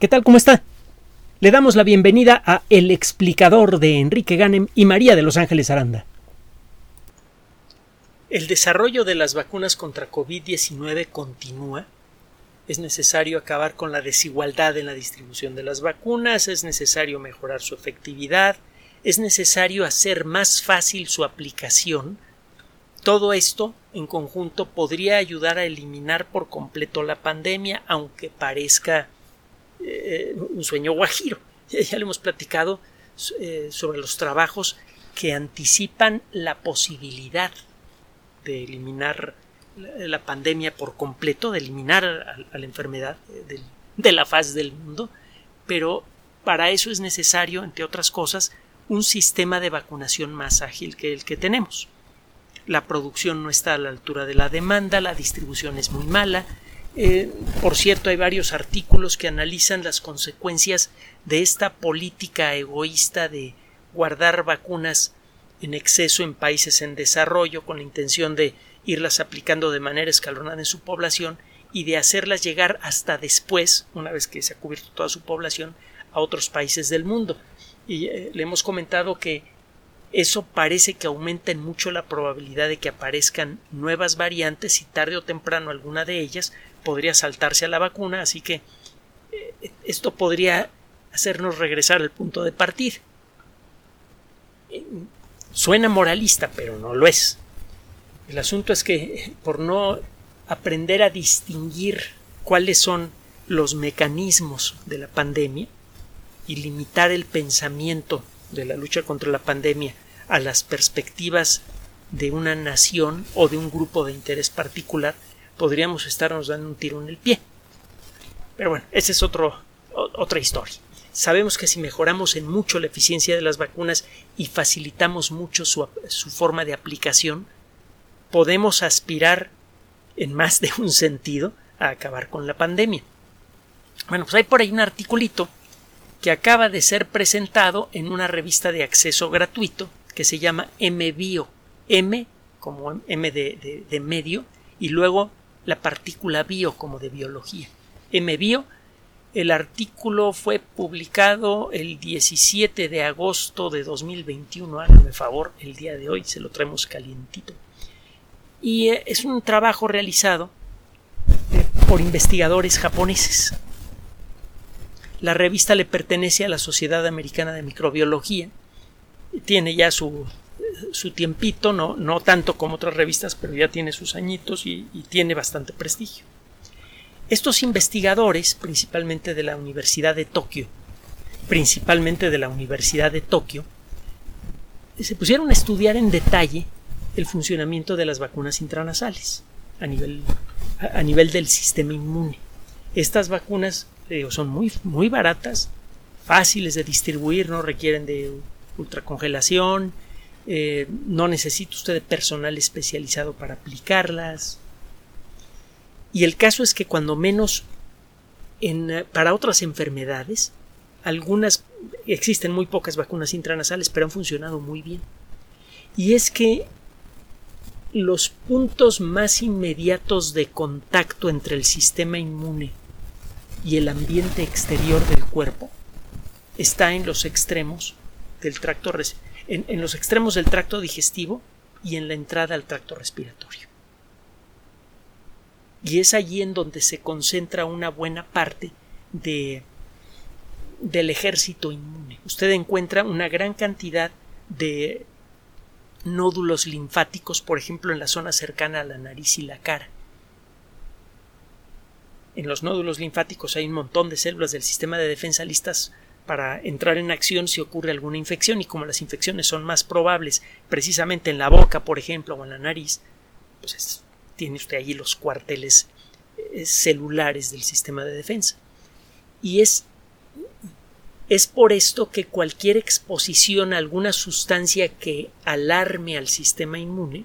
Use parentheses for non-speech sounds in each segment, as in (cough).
¿Qué tal? ¿Cómo está? Le damos la bienvenida a El explicador de Enrique Ganem y María de Los Ángeles Aranda. El desarrollo de las vacunas contra COVID-19 continúa. Es necesario acabar con la desigualdad en la distribución de las vacunas, es necesario mejorar su efectividad, es necesario hacer más fácil su aplicación. Todo esto en conjunto podría ayudar a eliminar por completo la pandemia, aunque parezca eh, un sueño guajiro. (laughs) Ya le hemos platicado eh, sobre los trabajos que anticipan la posibilidad de eliminar la, pandemia por completo, de eliminar a, la enfermedad de, de la faz del mundo, pero para eso es necesario, entre otras cosas, un sistema de vacunación más ágil que el que tenemos. La producción no está a la altura de la demanda, la distribución es muy mala, eh, por cierto, hay varios artículos que analizan las consecuencias de esta política egoísta de guardar vacunas en exceso en países en desarrollo con la intención de irlas aplicando de manera escalonada en su población y de hacerlas llegar hasta después, una vez que se ha cubierto toda su población, a otros países del mundo. Y eh, le hemos comentado que eso parece que aumenta en mucho la probabilidad de que aparezcan nuevas variantes y tarde o temprano alguna de ellas podría saltarse a la vacuna, así que eh, esto podría hacernos regresar al punto de partida. Eh, suena moralista, pero no lo es. El asunto es que por no aprender a distinguir cuáles son los mecanismos de la pandemia y limitar el pensamiento de la lucha contra la pandemia a las perspectivas de una nación o de un grupo de interés particular, podríamos estarnos dando un tiro en el pie. Pero bueno, esa es otro, otra historia. Sabemos que si mejoramos en mucho la eficiencia de las vacunas y facilitamos mucho su, su forma de aplicación, podemos aspirar en más de un sentido a acabar con la pandemia. Bueno, pues hay por ahí un articulito que acaba de ser presentado en una revista de acceso gratuito que se llama MBio. M como M de, de medio y luego la partícula bio como de biología. MBio. El artículo fue publicado el 17 de agosto de 2021. Hágame favor, el día de hoy se lo traemos calientito. Y eh, es un trabajo realizado eh, por investigadores japoneses. La revista le pertenece a la Sociedad Americana de Microbiología. Tiene ya su su tiempito, no, no tanto como otras revistas, pero ya tiene sus añitos y, tiene bastante prestigio. Estos investigadores, principalmente de la Universidad de Tokio, principalmente de la Universidad de Tokio, se pusieron a estudiar en detalle el funcionamiento de las vacunas intranasales a nivel, a, nivel del sistema inmune. Estas vacunas son muy, muy baratas, fáciles de distribuir, no requieren de ultracongelación, eh, no necesita usted personal especializado para aplicarlas. Y el caso es que cuando menos en, eh, para otras enfermedades, algunas existen muy pocas vacunas intranasales, pero han funcionado muy bien. Y es que los puntos más inmediatos de contacto entre el sistema inmune y el ambiente exterior del cuerpo está en los extremos del tracto en, los extremos del tracto digestivo y en la entrada al tracto respiratorio. Y es allí en donde se concentra una buena parte de, del ejército inmune. Usted encuentra una gran cantidad de nódulos linfáticos, por ejemplo, en la zona cercana a la nariz y la cara. En los nódulos linfáticos hay un montón de células del sistema de defensa listas para entrar en acción si ocurre alguna infección y como las infecciones son más probables precisamente en la boca, por ejemplo, o en la nariz, pues tiene usted allí los cuarteles eh, celulares del sistema de defensa. Y es, es por esto que cualquier exposición a alguna sustancia que alarme al sistema inmune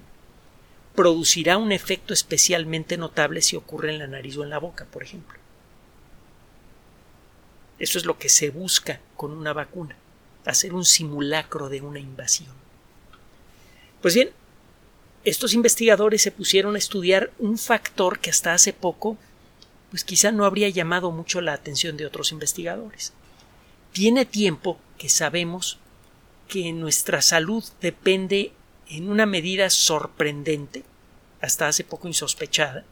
producirá un efecto especialmente notable si ocurre en la nariz o en la boca, por ejemplo. Eso es lo que se busca con una vacuna, hacer un simulacro de una invasión. Pues bien, estos investigadores se pusieron a estudiar un factor que hasta hace poco pues quizá no habría llamado mucho la atención de otros investigadores. Tiene tiempo que sabemos que nuestra salud depende en una medida sorprendente, hasta hace poco insospechada,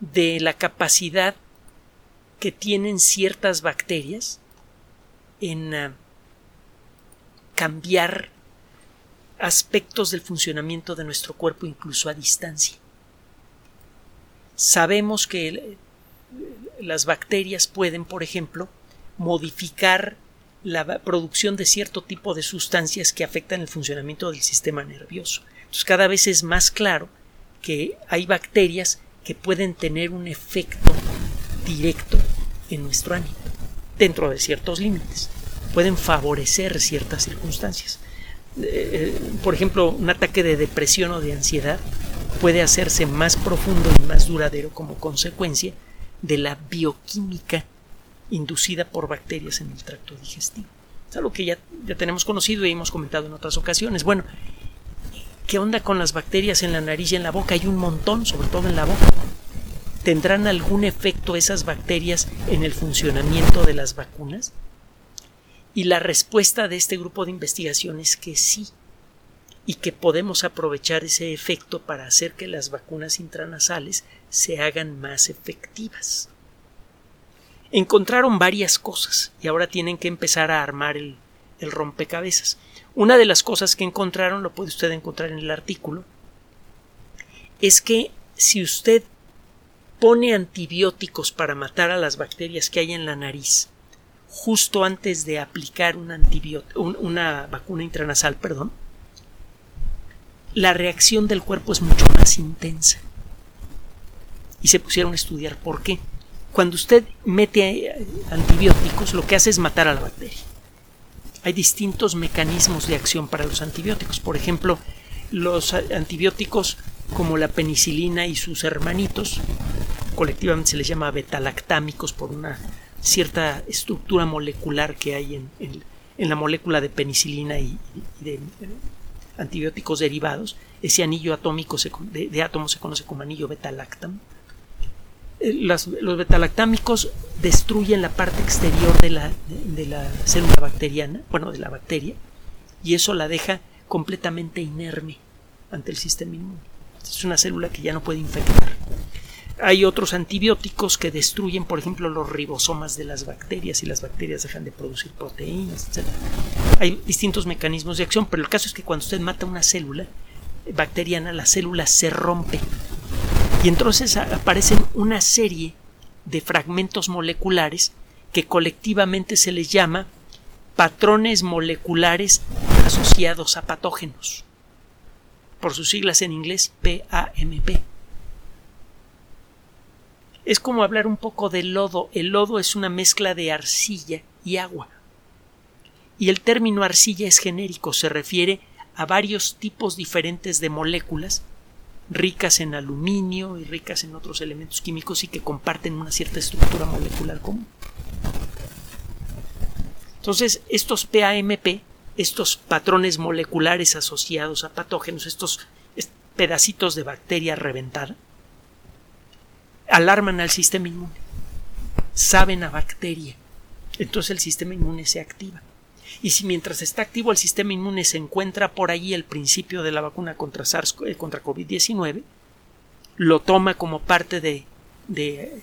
de la capacidad que tienen ciertas bacterias en ah, cambiar aspectos del funcionamiento de nuestro cuerpo incluso a distancia. Sabemos que las bacterias pueden, por ejemplo, modificar la producción de cierto tipo de sustancias que afectan el funcionamiento del sistema nervioso. Entonces cada vez es más claro que hay bacterias que pueden tener un efecto directo en nuestro ánimo, dentro de ciertos límites. Pueden favorecer ciertas circunstancias. Eh, eh, por ejemplo, un ataque de depresión o de ansiedad puede hacerse más profundo y más duradero como consecuencia de la bioquímica inducida por bacterias en el tracto digestivo. Es algo que ya, ya tenemos conocido y hemos comentado en otras ocasiones. Bueno, ¿qué onda con las bacterias en la nariz y en la boca? Hay un montón, sobre todo en la boca. ¿Tendrán algún efecto esas bacterias en el funcionamiento de las vacunas? Y la respuesta de este grupo de investigación es que sí, y que podemos aprovechar ese efecto para hacer que las vacunas intranasales se hagan más efectivas. Encontraron varias cosas y ahora tienen que empezar a armar el, el rompecabezas. Una de las cosas que encontraron, lo puede usted encontrar en el artículo, es que si usted pone antibióticos para matar a las bacterias que hay en la nariz justo antes de aplicar un una vacuna intranasal, perdón, la reacción del cuerpo es mucho más intensa. Y se pusieron a estudiar por qué. Cuando usted mete antibióticos, lo que hace es matar a la bacteria. Hay distintos mecanismos de acción para los antibióticos. Por ejemplo, los antibióticos como la penicilina y sus hermanitos, colectivamente se les llama betalactámicos por una cierta estructura molecular que hay en, en, la molécula de penicilina y, de antibióticos derivados, ese anillo atómico de, de átomos se conoce como anillo beta-lactam. Eh, los betalactámicos destruyen la parte exterior de la, de, la célula bacteriana, bueno, de la bacteria, y eso la deja completamente inerme ante el sistema inmune. Es una célula que ya no puede infectar. Hay otros antibióticos que destruyen, por ejemplo, los ribosomas de las bacterias y las bacterias dejan de producir proteínas, etc. Hay distintos mecanismos de acción, pero el caso es que cuando usted mata una célula bacteriana, la célula se rompe. Y entonces aparecen una serie de fragmentos moleculares que colectivamente se les llama patrones moleculares asociados a patógenos, por sus siglas en inglés PAMP es como hablar un poco de lodo. El lodo es una mezcla de arcilla y agua. Y el término arcilla es genérico, se refiere a varios tipos diferentes de moléculas ricas en aluminio y ricas en otros elementos químicos y que comparten una cierta estructura molecular común. Entonces, estos PAMP, estos patrones moleculares asociados a patógenos, estos pedacitos de bacteria reventada, alarman al sistema inmune. Saben a bacteria. Entonces el sistema inmune se activa. Y si mientras está activo el sistema inmune se encuentra por allí el principio de la vacuna contra SARS eh, contra COVID-19, lo toma como parte de, de,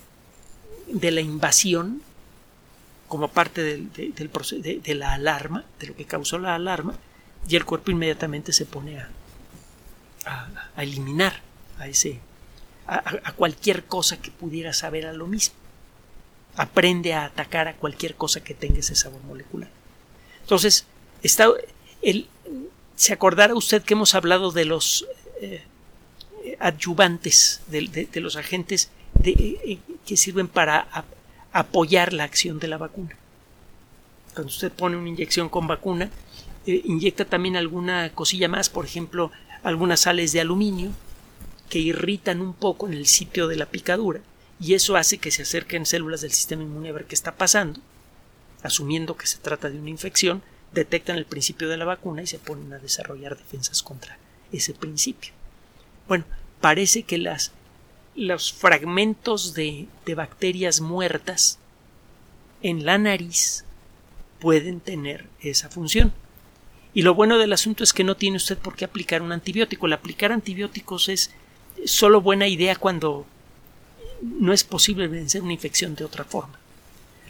de, la invasión, como parte del, de, de, la alarma, de lo que causó la alarma, y el cuerpo inmediatamente se pone a, a, a eliminar a ese a, cualquier cosa que pudiera saber a lo mismo. Aprende a atacar a cualquier cosa que tenga ese sabor molecular. Entonces, está, el, se acordará usted que hemos hablado de los eh, adyuvantes, de, los agentes eh, que sirven para apoyar la acción de la vacuna. Cuando usted pone una inyección con vacuna, eh, inyecta también alguna cosilla más, por ejemplo, algunas sales de aluminio, que irritan un poco en el sitio de la picadura y eso hace que se acerquen células del sistema inmune a ver qué está pasando, asumiendo que se trata de una infección, detectan el principio de la vacuna y se ponen a desarrollar defensas contra ese principio. Bueno, parece que las los fragmentos de, de bacterias muertas en la nariz pueden tener esa función. Y lo bueno del asunto es que no tiene usted por qué aplicar un antibiótico. El aplicar antibióticos es solo buena idea cuando no es posible vencer una infección de otra forma.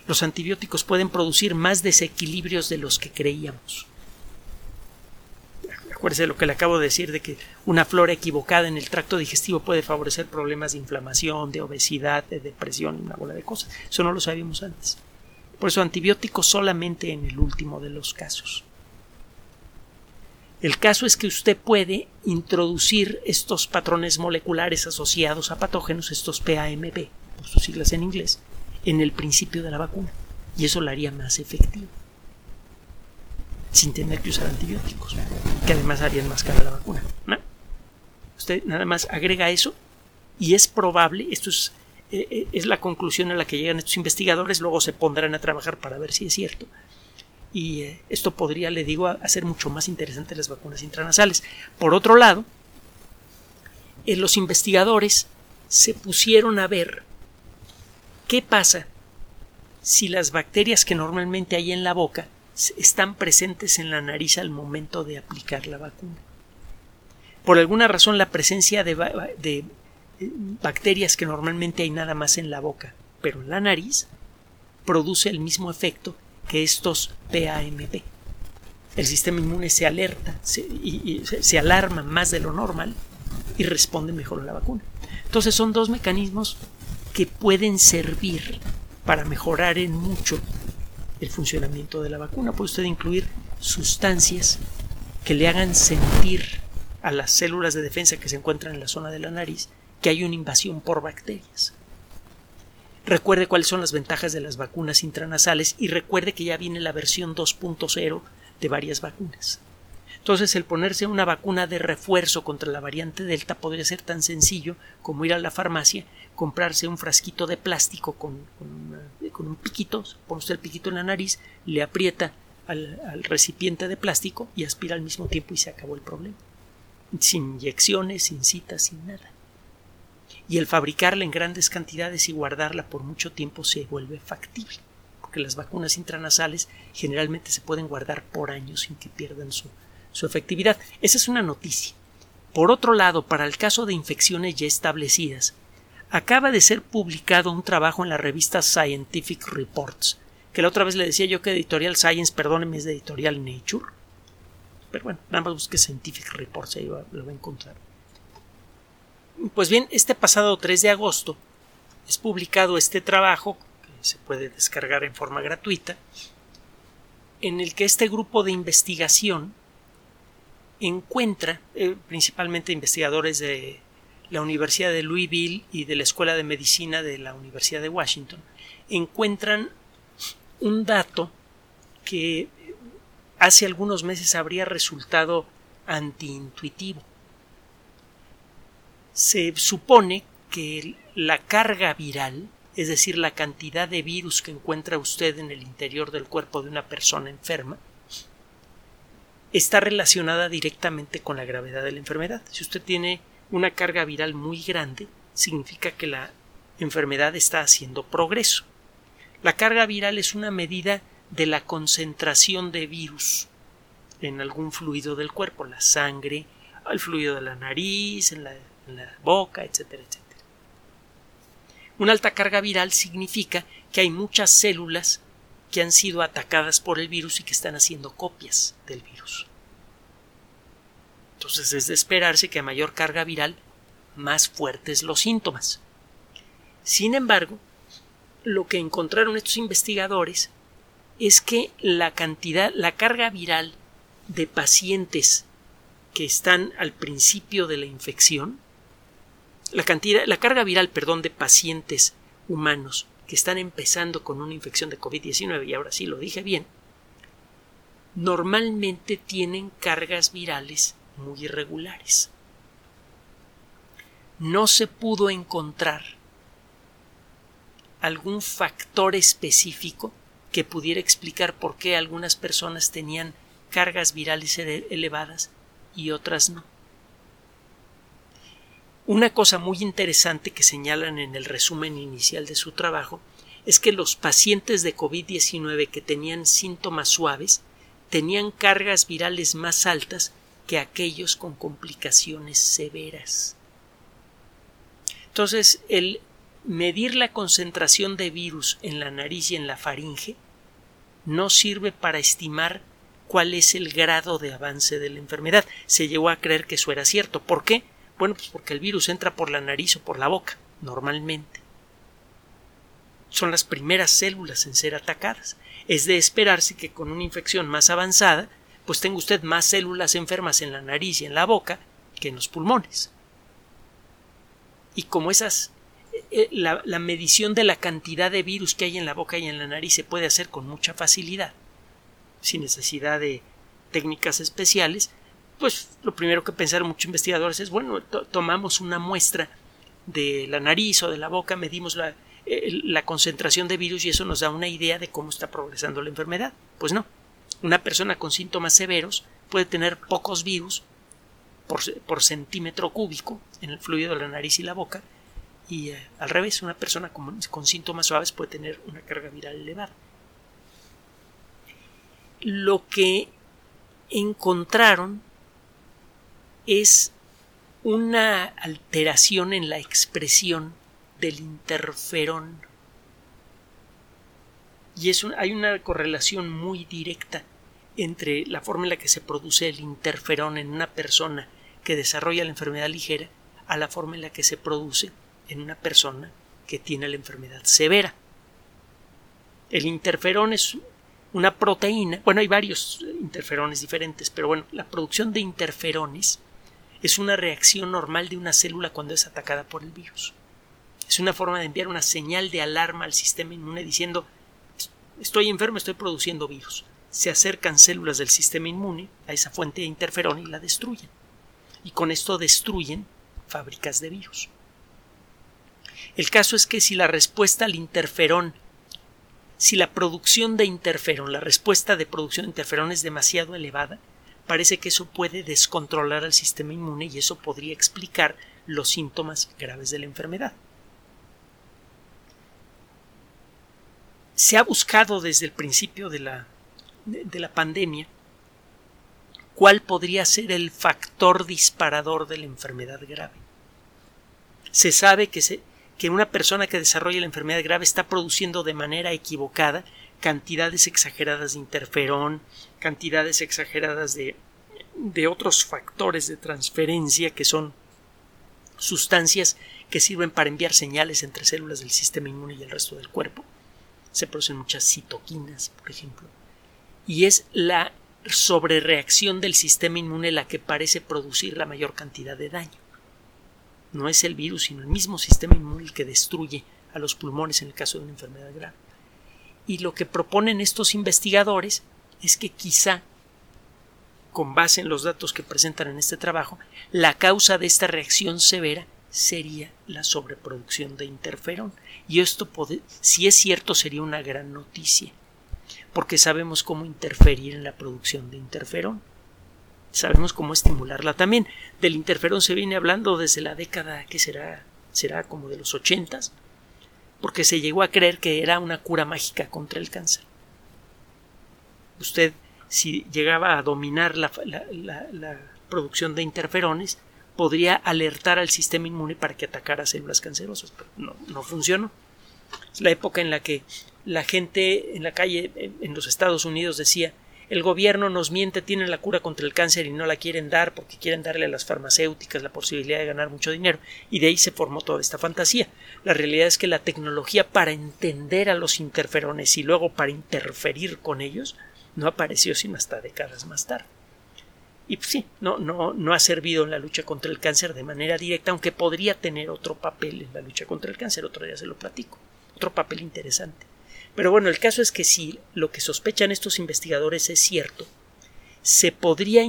Los antibióticos pueden producir más desequilibrios de los que creíamos. Acuérdese de lo que le acabo de decir de que una flora equivocada en el tracto digestivo puede favorecer problemas de inflamación, de obesidad, de depresión una bola de cosas. Eso no lo sabíamos antes. Por eso antibióticos solamente en el último de los casos. El caso es que usted puede introducir estos patrones moleculares asociados a patógenos, estos PAMB, por sus siglas en inglés, en el principio de la vacuna. Y eso la haría más efectiva. Sin tener que usar antibióticos, que además harían más cara la vacuna. Usted nada más agrega eso y es probable, esto es, eh, eh, es la conclusión a la que llegan estos investigadores, luego se pondrán a trabajar para ver si es cierto y eh, esto podría, le digo, hacer mucho más interesantes las vacunas intranasales. Por otro lado, eh, los investigadores se pusieron a ver qué pasa si las bacterias que normalmente hay en la boca están presentes en la nariz al momento de aplicar la vacuna. Por alguna razón la presencia de, de eh, bacterias que normalmente hay nada más en la boca, pero en la nariz, produce el mismo efecto que estos PAMP. El sistema inmune se alerta y, se alarma más de lo normal y responde mejor a la vacuna. Entonces son dos mecanismos que pueden servir para mejorar en mucho el funcionamiento de la vacuna. Puede usted incluir sustancias que le hagan sentir a las células de defensa que se encuentran en la zona de la nariz que hay una invasión por bacterias. Recuerde cuáles son las ventajas de las vacunas intranasales y recuerde que ya viene la versión 2.0 de varias vacunas. Entonces, el ponerse una vacuna de refuerzo contra la variante Delta podría ser tan sencillo como ir a la farmacia, comprarse un frasquito de plástico con, un piquito, pone usted el piquito en la nariz, le aprieta al, recipiente de plástico y aspira al mismo tiempo y se acabó el problema. Sin inyecciones, sin citas, sin nada y el fabricarla en grandes cantidades y guardarla por mucho tiempo se vuelve factible, porque las vacunas intranasales generalmente se pueden guardar por años sin que pierdan su, su efectividad. Esa es una noticia. Por otro lado, para el caso de infecciones ya establecidas, acaba de ser publicado un trabajo en la revista Scientific Reports, que la otra vez le decía yo que editorial Science, perdóneme, es editorial Nature. Pero bueno, nada más busque Scientific Reports, ahí lo va a encontrar. Pues bien, este pasado 3 de agosto es publicado este trabajo, que se puede descargar en forma gratuita, en el que este grupo de investigación encuentra, eh, principalmente investigadores de la Universidad de Louisville y de la Escuela de Medicina de la Universidad de Washington, encuentran un dato que hace algunos meses habría resultado antiintuitivo se supone que la carga viral, es decir, la cantidad de virus que encuentra usted en el interior del cuerpo de una persona enferma, está relacionada directamente con la gravedad de la enfermedad. Si usted tiene una carga viral muy grande, significa que la enfermedad está haciendo progreso. La carga viral es una medida de la concentración de virus en algún fluido del cuerpo, la sangre, el fluido de la nariz, en la en la boca, etcétera, etcétera. Una alta carga viral significa que hay muchas células que han sido atacadas por el virus y que están haciendo copias del virus. Entonces es de esperarse que a mayor carga viral, más fuertes los síntomas. Sin embargo, lo que encontraron estos investigadores es que la cantidad, la carga viral de pacientes que están al principio de la infección la cantidad, la carga viral, perdón, de pacientes humanos que están empezando con una infección de COVID-19, y ahora sí lo dije bien, normalmente tienen cargas virales muy irregulares. No se pudo encontrar algún factor específico que pudiera explicar por qué algunas personas tenían cargas virales elevadas y otras no. Una cosa muy interesante que señalan en el resumen inicial de su trabajo es que los pacientes de COVID-19 que tenían síntomas suaves tenían cargas virales más altas que aquellos con complicaciones severas. Entonces, el medir la concentración de virus en la nariz y en la faringe no sirve para estimar cuál es el grado de avance de la enfermedad. Se llegó a creer que eso era cierto. ¿Por qué? Bueno, pues porque el virus entra por la nariz o por la boca, normalmente. Son las primeras células en ser atacadas. Es de esperarse que con una infección más avanzada, pues tenga usted más células enfermas en la nariz y en la boca que en los pulmones. Y como esas eh, la, la, medición de la cantidad de virus que hay en la boca y en la nariz se puede hacer con mucha facilidad, sin necesidad de técnicas especiales, pues lo primero que pensaron muchos investigadores es, bueno, tomamos una muestra de la nariz o de la boca, medimos la, la concentración de virus y eso nos da una idea de cómo está progresando la enfermedad. Pues no, una persona con síntomas severos puede tener pocos virus por, por centímetro cúbico en el fluido de la nariz y la boca y eh, al revés, una persona con, con síntomas suaves puede tener una carga viral elevada. Lo que encontraron es una alteración en la expresión del interferón. Y es hay una correlación muy directa entre la forma en la que se produce el interferón en una persona que desarrolla la enfermedad ligera a la forma en la que se produce en una persona que tiene la enfermedad severa. El interferón es una proteína, bueno, hay varios interferones diferentes, pero bueno, la producción de interferones es una reacción normal de una célula cuando es atacada por el virus. Es una forma de enviar una señal de alarma al sistema inmune diciendo estoy enfermo, estoy produciendo virus. Se acercan células del sistema inmune a esa fuente de interferón y la destruyen. Y con esto destruyen fábricas de virus. El caso es que si la respuesta al interferón, si la producción de interferón, la respuesta de producción de interferón es demasiado elevada, parece que eso puede descontrolar al sistema inmune y eso podría explicar los síntomas graves de la enfermedad. Se ha buscado desde el principio de la, de, la pandemia cuál podría ser el factor disparador de la enfermedad grave. Se sabe que, se, que una persona que desarrolla la enfermedad grave está produciendo de manera equivocada cantidades exageradas de interferón, cantidades exageradas de, de otros factores de transferencia que son sustancias que sirven para enviar señales entre células del sistema inmune y el resto del cuerpo. Se producen muchas citoquinas, por ejemplo. Y es la sobrereacción del sistema inmune la que parece producir la mayor cantidad de daño. No es el virus, sino el mismo sistema inmune el que destruye a los pulmones en el caso de una enfermedad grave. Y lo que proponen estos investigadores es que quizá, con base en los datos que presentan en este trabajo, la causa de esta reacción severa sería la sobreproducción de interferón. Y esto, si es cierto, sería una gran noticia, porque sabemos cómo interferir en la producción de interferón sabemos cómo estimularla también. Del interferón se viene hablando desde la década que será, será como de los ochentas, porque se llegó a creer que era una cura mágica contra el cáncer. Usted, si llegaba a dominar la, producción de interferones, podría alertar al sistema inmune para que atacara células cancerosas, pero no, no funcionó. Es la época en la que la gente en la calle en los Estados Unidos decía el gobierno nos miente, tienen la cura contra el cáncer y no la quieren dar porque quieren darle a las farmacéuticas la posibilidad de ganar mucho dinero. Y de ahí se formó toda esta fantasía. La realidad es que la tecnología para entender a los interferones y luego para interferir con ellos no apareció sino hasta décadas más tarde. Y pues sí, no, no, no ha servido en la lucha contra el cáncer de manera directa, aunque podría tener otro papel en la lucha contra el cáncer, otro día se lo platico, otro papel interesante. Pero bueno, el caso es que si lo que sospechan estos investigadores es cierto, se podría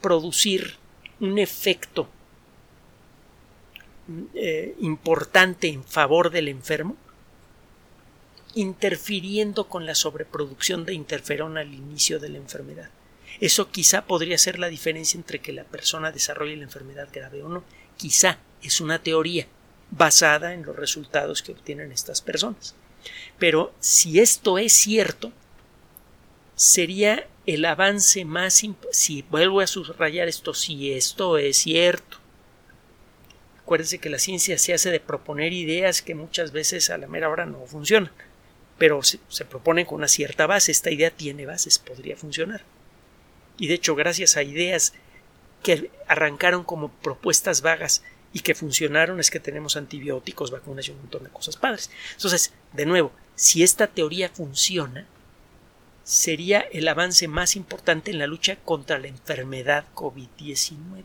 producir un efecto eh, importante en favor del enfermo, interfiriendo con la sobreproducción de interferón al inicio de la enfermedad. Eso quizá podría ser la diferencia entre que la persona desarrolle la enfermedad grave o no. quizá es una teoría basada en los resultados que obtienen estas personas. Pero si esto es cierto, sería el avance más si vuelvo a subrayar esto si esto es cierto. Acuérdense que la ciencia se hace de proponer ideas que muchas veces a la mera hora no funcionan pero se, se proponen con una cierta base. Esta idea tiene bases podría funcionar. Y de hecho gracias a ideas que arrancaron como propuestas vagas y que funcionaron es que tenemos antibióticos, vacunas y un montón de cosas padres. Entonces, de nuevo, si esta teoría funciona, sería el avance más importante en la lucha contra la enfermedad COVID-19.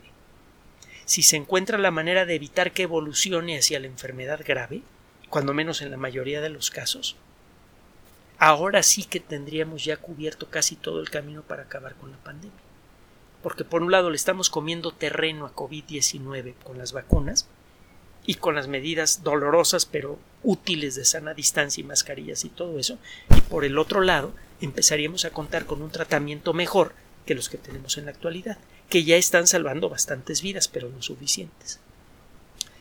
Si se encuentra la manera de evitar que evolucione hacia la enfermedad grave, cuando menos en la mayoría de los casos, ahora sí que tendríamos ya cubierto casi todo el camino para acabar con la pandemia. Porque por un lado le estamos comiendo terreno a COVID-19 con las vacunas y con las medidas dolorosas pero útiles de sana distancia y mascarillas y todo eso, y por el otro lado empezaríamos a contar con un tratamiento mejor que los que tenemos en la actualidad, que ya están salvando bastantes vidas, pero no suficientes.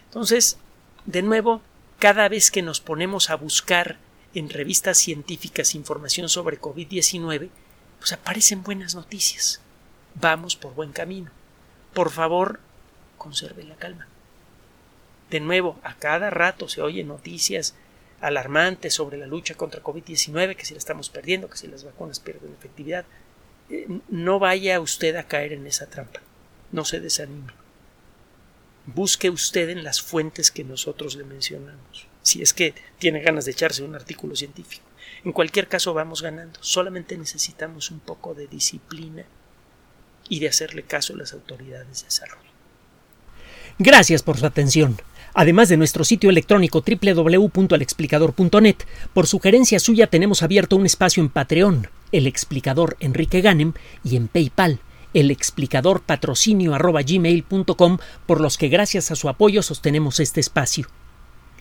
Entonces, de nuevo, cada vez que nos ponemos a buscar en revistas científicas información sobre COVID-19, pues aparecen buenas noticias. Vamos por buen camino. Por favor, conserve la calma. De nuevo, a cada rato se oyen noticias alarmantes sobre la lucha contra COVID-19, que si la estamos perdiendo, que si las vacunas pierden efectividad. Eh, no vaya usted a caer en esa trampa. No se desanime. Busque usted en las fuentes que nosotros le mencionamos, si es que tiene ganas de echarse un artículo científico. En cualquier caso vamos ganando. Solamente necesitamos un poco de disciplina y de hacerle caso a las autoridades de salud. Gracias por su atención. Además de nuestro sitio electrónico www.alexplicador.net, por sugerencia suya tenemos abierto un espacio en Patreon, el explicador Enrique Ganem, y en PayPal, el explicador patrocinio por los que gracias a su apoyo sostenemos este espacio.